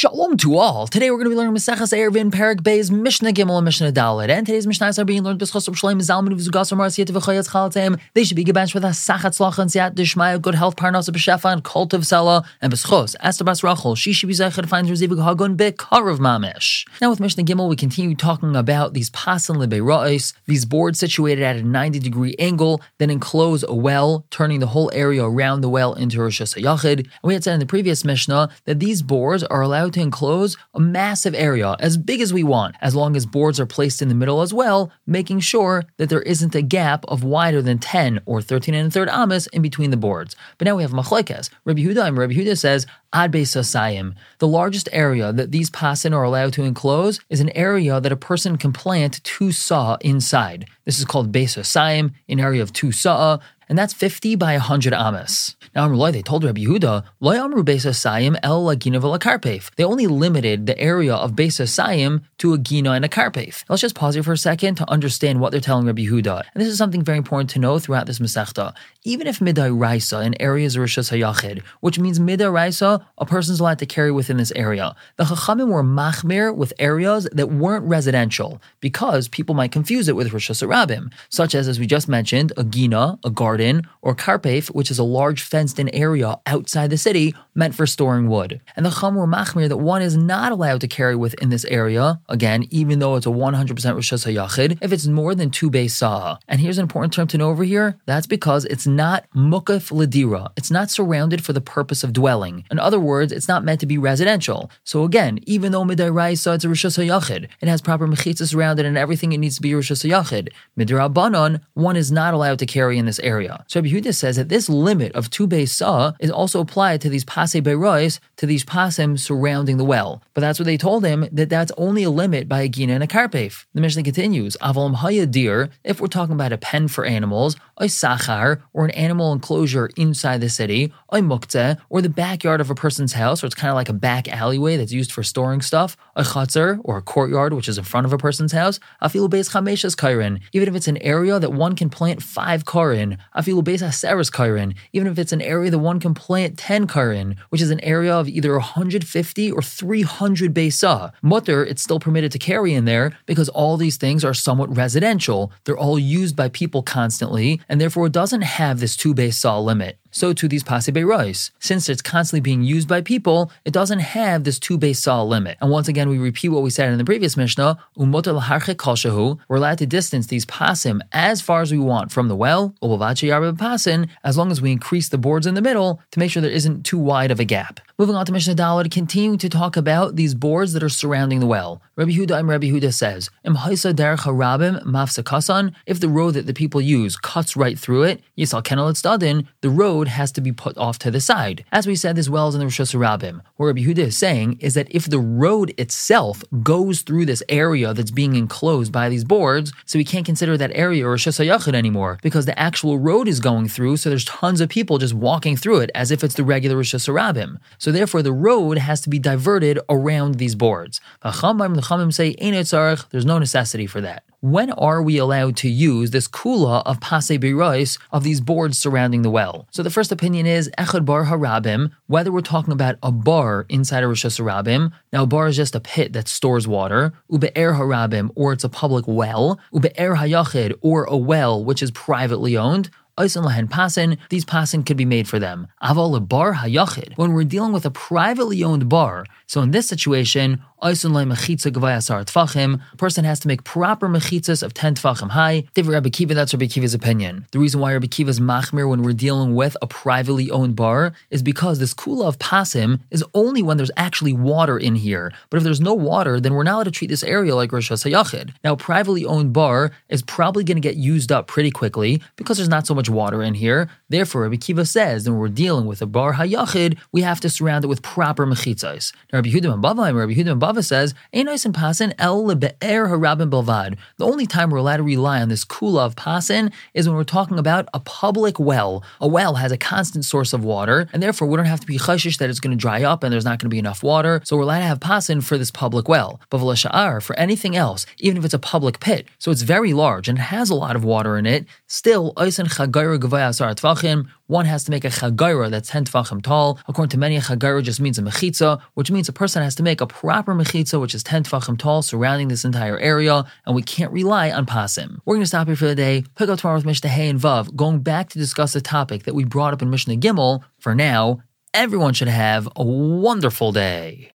Shalom to all. Today we're going to be learning Maseches Eruvin Perek Beis Mishnah Gimel and Mishnah Dalet. And today's Mishnahs are being learned B'zchus of Shleim Zalman V'zugas Mar Siyat V'chayat Chalatem. They should be gebenched with a Sachat Slach and Siyat Dishmaya, good health, Parnas B'shefa, and Cult of Sela, and B'zchus, Esther Bas Rachel, she should be Zechad finds Reziv Hagun B'karav Mamish. Now with Mishnah Gimel, we continue talking about these Pasan Lebeira'is, these boards situated at a 90 degree angle, then enclose a well, turning the whole area around the well into Rosh Hashanah. And we had said in the previous Mishnah that these boards are allowed to enclose a massive area, as big as we want, as long as boards are placed in the middle as well, making sure that there isn't a gap of wider than 10 or 13 and a third amas in between the boards. But now we have machlekes. Rabbi Yehuda and Rabbi Yehuda says, Ad Beisasayim. The largest area that these pasin are allowed to enclose is an area that a person can plant two saw inside. This is called Beisasayim, an area of two saw, and that's 50 by 100 amas. Now, Amru lo, they told Rabbi Yehuda, Loy Amru Besa Sayim El Lagina Karpef. They only limited the area of Besa Sayim to a Gina and a Karpef. Let's just pause here for a second to understand what they're telling Rabbi Yehuda. And this is something very important to know throughout this Masechta. Even if Mid'oraisa in areas Reshus HaYachid, which means Mid'oraisa, a person's allowed to carry within this area. The Chachamim were machmir with areas that weren't residential because people might confuse it with Reshus Harabim, such as, as we just mentioned, a Gina, a garden, or Karpef, which is a large fenced in area outside the city meant for storing wood. And the Chum were machmir that one is not allowed to carry within this area, again, even though it's a 100% Reshus HaYachid, if it's more than two base saw. And here's an important term to know over here that's because it's not mukaf ladira. It's not surrounded for the purpose of dwelling. In other words, it's not meant to be residential. So again, even though Mid'oraisa it's a Reshus HaYachid, it has proper mechitzas around it and everything it needs to be Reshus HaYachid. Midrabanan, one is not allowed to carry in this area. So Yehuda says that this limit of two saw is also applied to these pase berois, to these pasim surrounding the well. But that's what they told him, that that's only a limit by a gina and a karpef. The Mishnah continues, avalam hayadir, if we're talking about a pen for animals, a sachar, or an animal enclosure inside the city, a muktzeh, or the backyard of a person's house, or it's kind of like a back alleyway that's used for storing stuff, a chatzar, or a courtyard which is in front of a person's house, a afilu beis chameshas kairin, even if it's an area that one can plant five karin, afilu beis haseres kairin, even if it's an area that one can plant 10 karin, which is an area of either 150 or 300 besa. Mutar, it's still permitted to carry in there because all these things are somewhat residential. They're all used by people constantly, and therefore it doesn't have this two besa limit. So to these pase berois. Since it's constantly being used by people, it doesn't have this two base saw limit. And once again, we repeat what we said in the previous Mishnah, we're allowed to distance these pasim as far as we want from the well, pasin, as long as we increase the boards in the middle to make sure there isn't too wide of a gap. Moving on to Mishnah Dalet, to continue to talk about these boards that are surrounding the well. Rabbi Yehuda and Rabbi Yehuda says, Im harabim mafsakasan, if the road that the people use cuts right through it, yisal kenel the road has to be put off to the side. As we said, this well is in the Rosh Hashanah. What Rabbi Huda is saying is that if the road itself goes through this area that's being enclosed by these boards, so we can't consider that area Rosh Hashanah anymore because the actual road is going through, so there's tons of people just walking through it as if it's the regular Rosh Hashanah. So so therefore, the road has to be diverted around these boards. The Chamim say, there's no necessity for that. When are we allowed to use this kula of pase birois of these boards surrounding the well? So the first opinion is echad bar harabim, whether we're talking about a bar inside a Rosh Hashanah. Now, a bar is just a pit that stores water, ube'er harabim, or it's a public well, ube'er hayachid, or a well which is privately owned, these pasin could be made for them. Aval bar hayachid, when we're dealing with a privately owned bar. So in this situation, a person has to make proper mechitzas of 10 tfachim high. Rabbi Akiva, that's Rabbi Akiva's opinion. The reason why Rabbi Akiva is machmir when we're dealing with a privately owned bar is because this kula of pasim is only when there's actually water in here. But if there's no water, then we're not allowed to treat this area like Rosh Hashanah. Now, privately owned bar is probably going to get used up pretty quickly because there's not so much water in here. Therefore, Rabbi Akiva says that when we're dealing with a bar hayachid, we have to surround it with proper mechitzas. Now, Rabbi Yehuda ben Bava, Rabbi Yehuda ben Bava says, Ein osin Pasin el lebe'er harabim belvad. The only time we're allowed to rely on this kula of Pasin is when we're talking about a public well. A well has a constant source of water, and therefore we don't have to be chashish that it's going to dry up and there's not going to be enough water. So we're allowed to have Pasin for this public well. But sha'ar, for anything else, even if it's a public pit, so it's very large and has a lot of water in it, still, Chagayra gavayasar tvachim, one has to make a chagaira that's 10 tefachim tall. According to many, a chagaira just means a mechitza, which means a person has to make a proper mechitza, which is 10 tefachim tall, surrounding this entire area, and we can't rely on pasim. We're going to stop here for the day, pick up tomorrow with Mishnah Hay and Vav, going back to discuss a topic that we brought up in Mishnah Gimel. For now, everyone should have a wonderful day.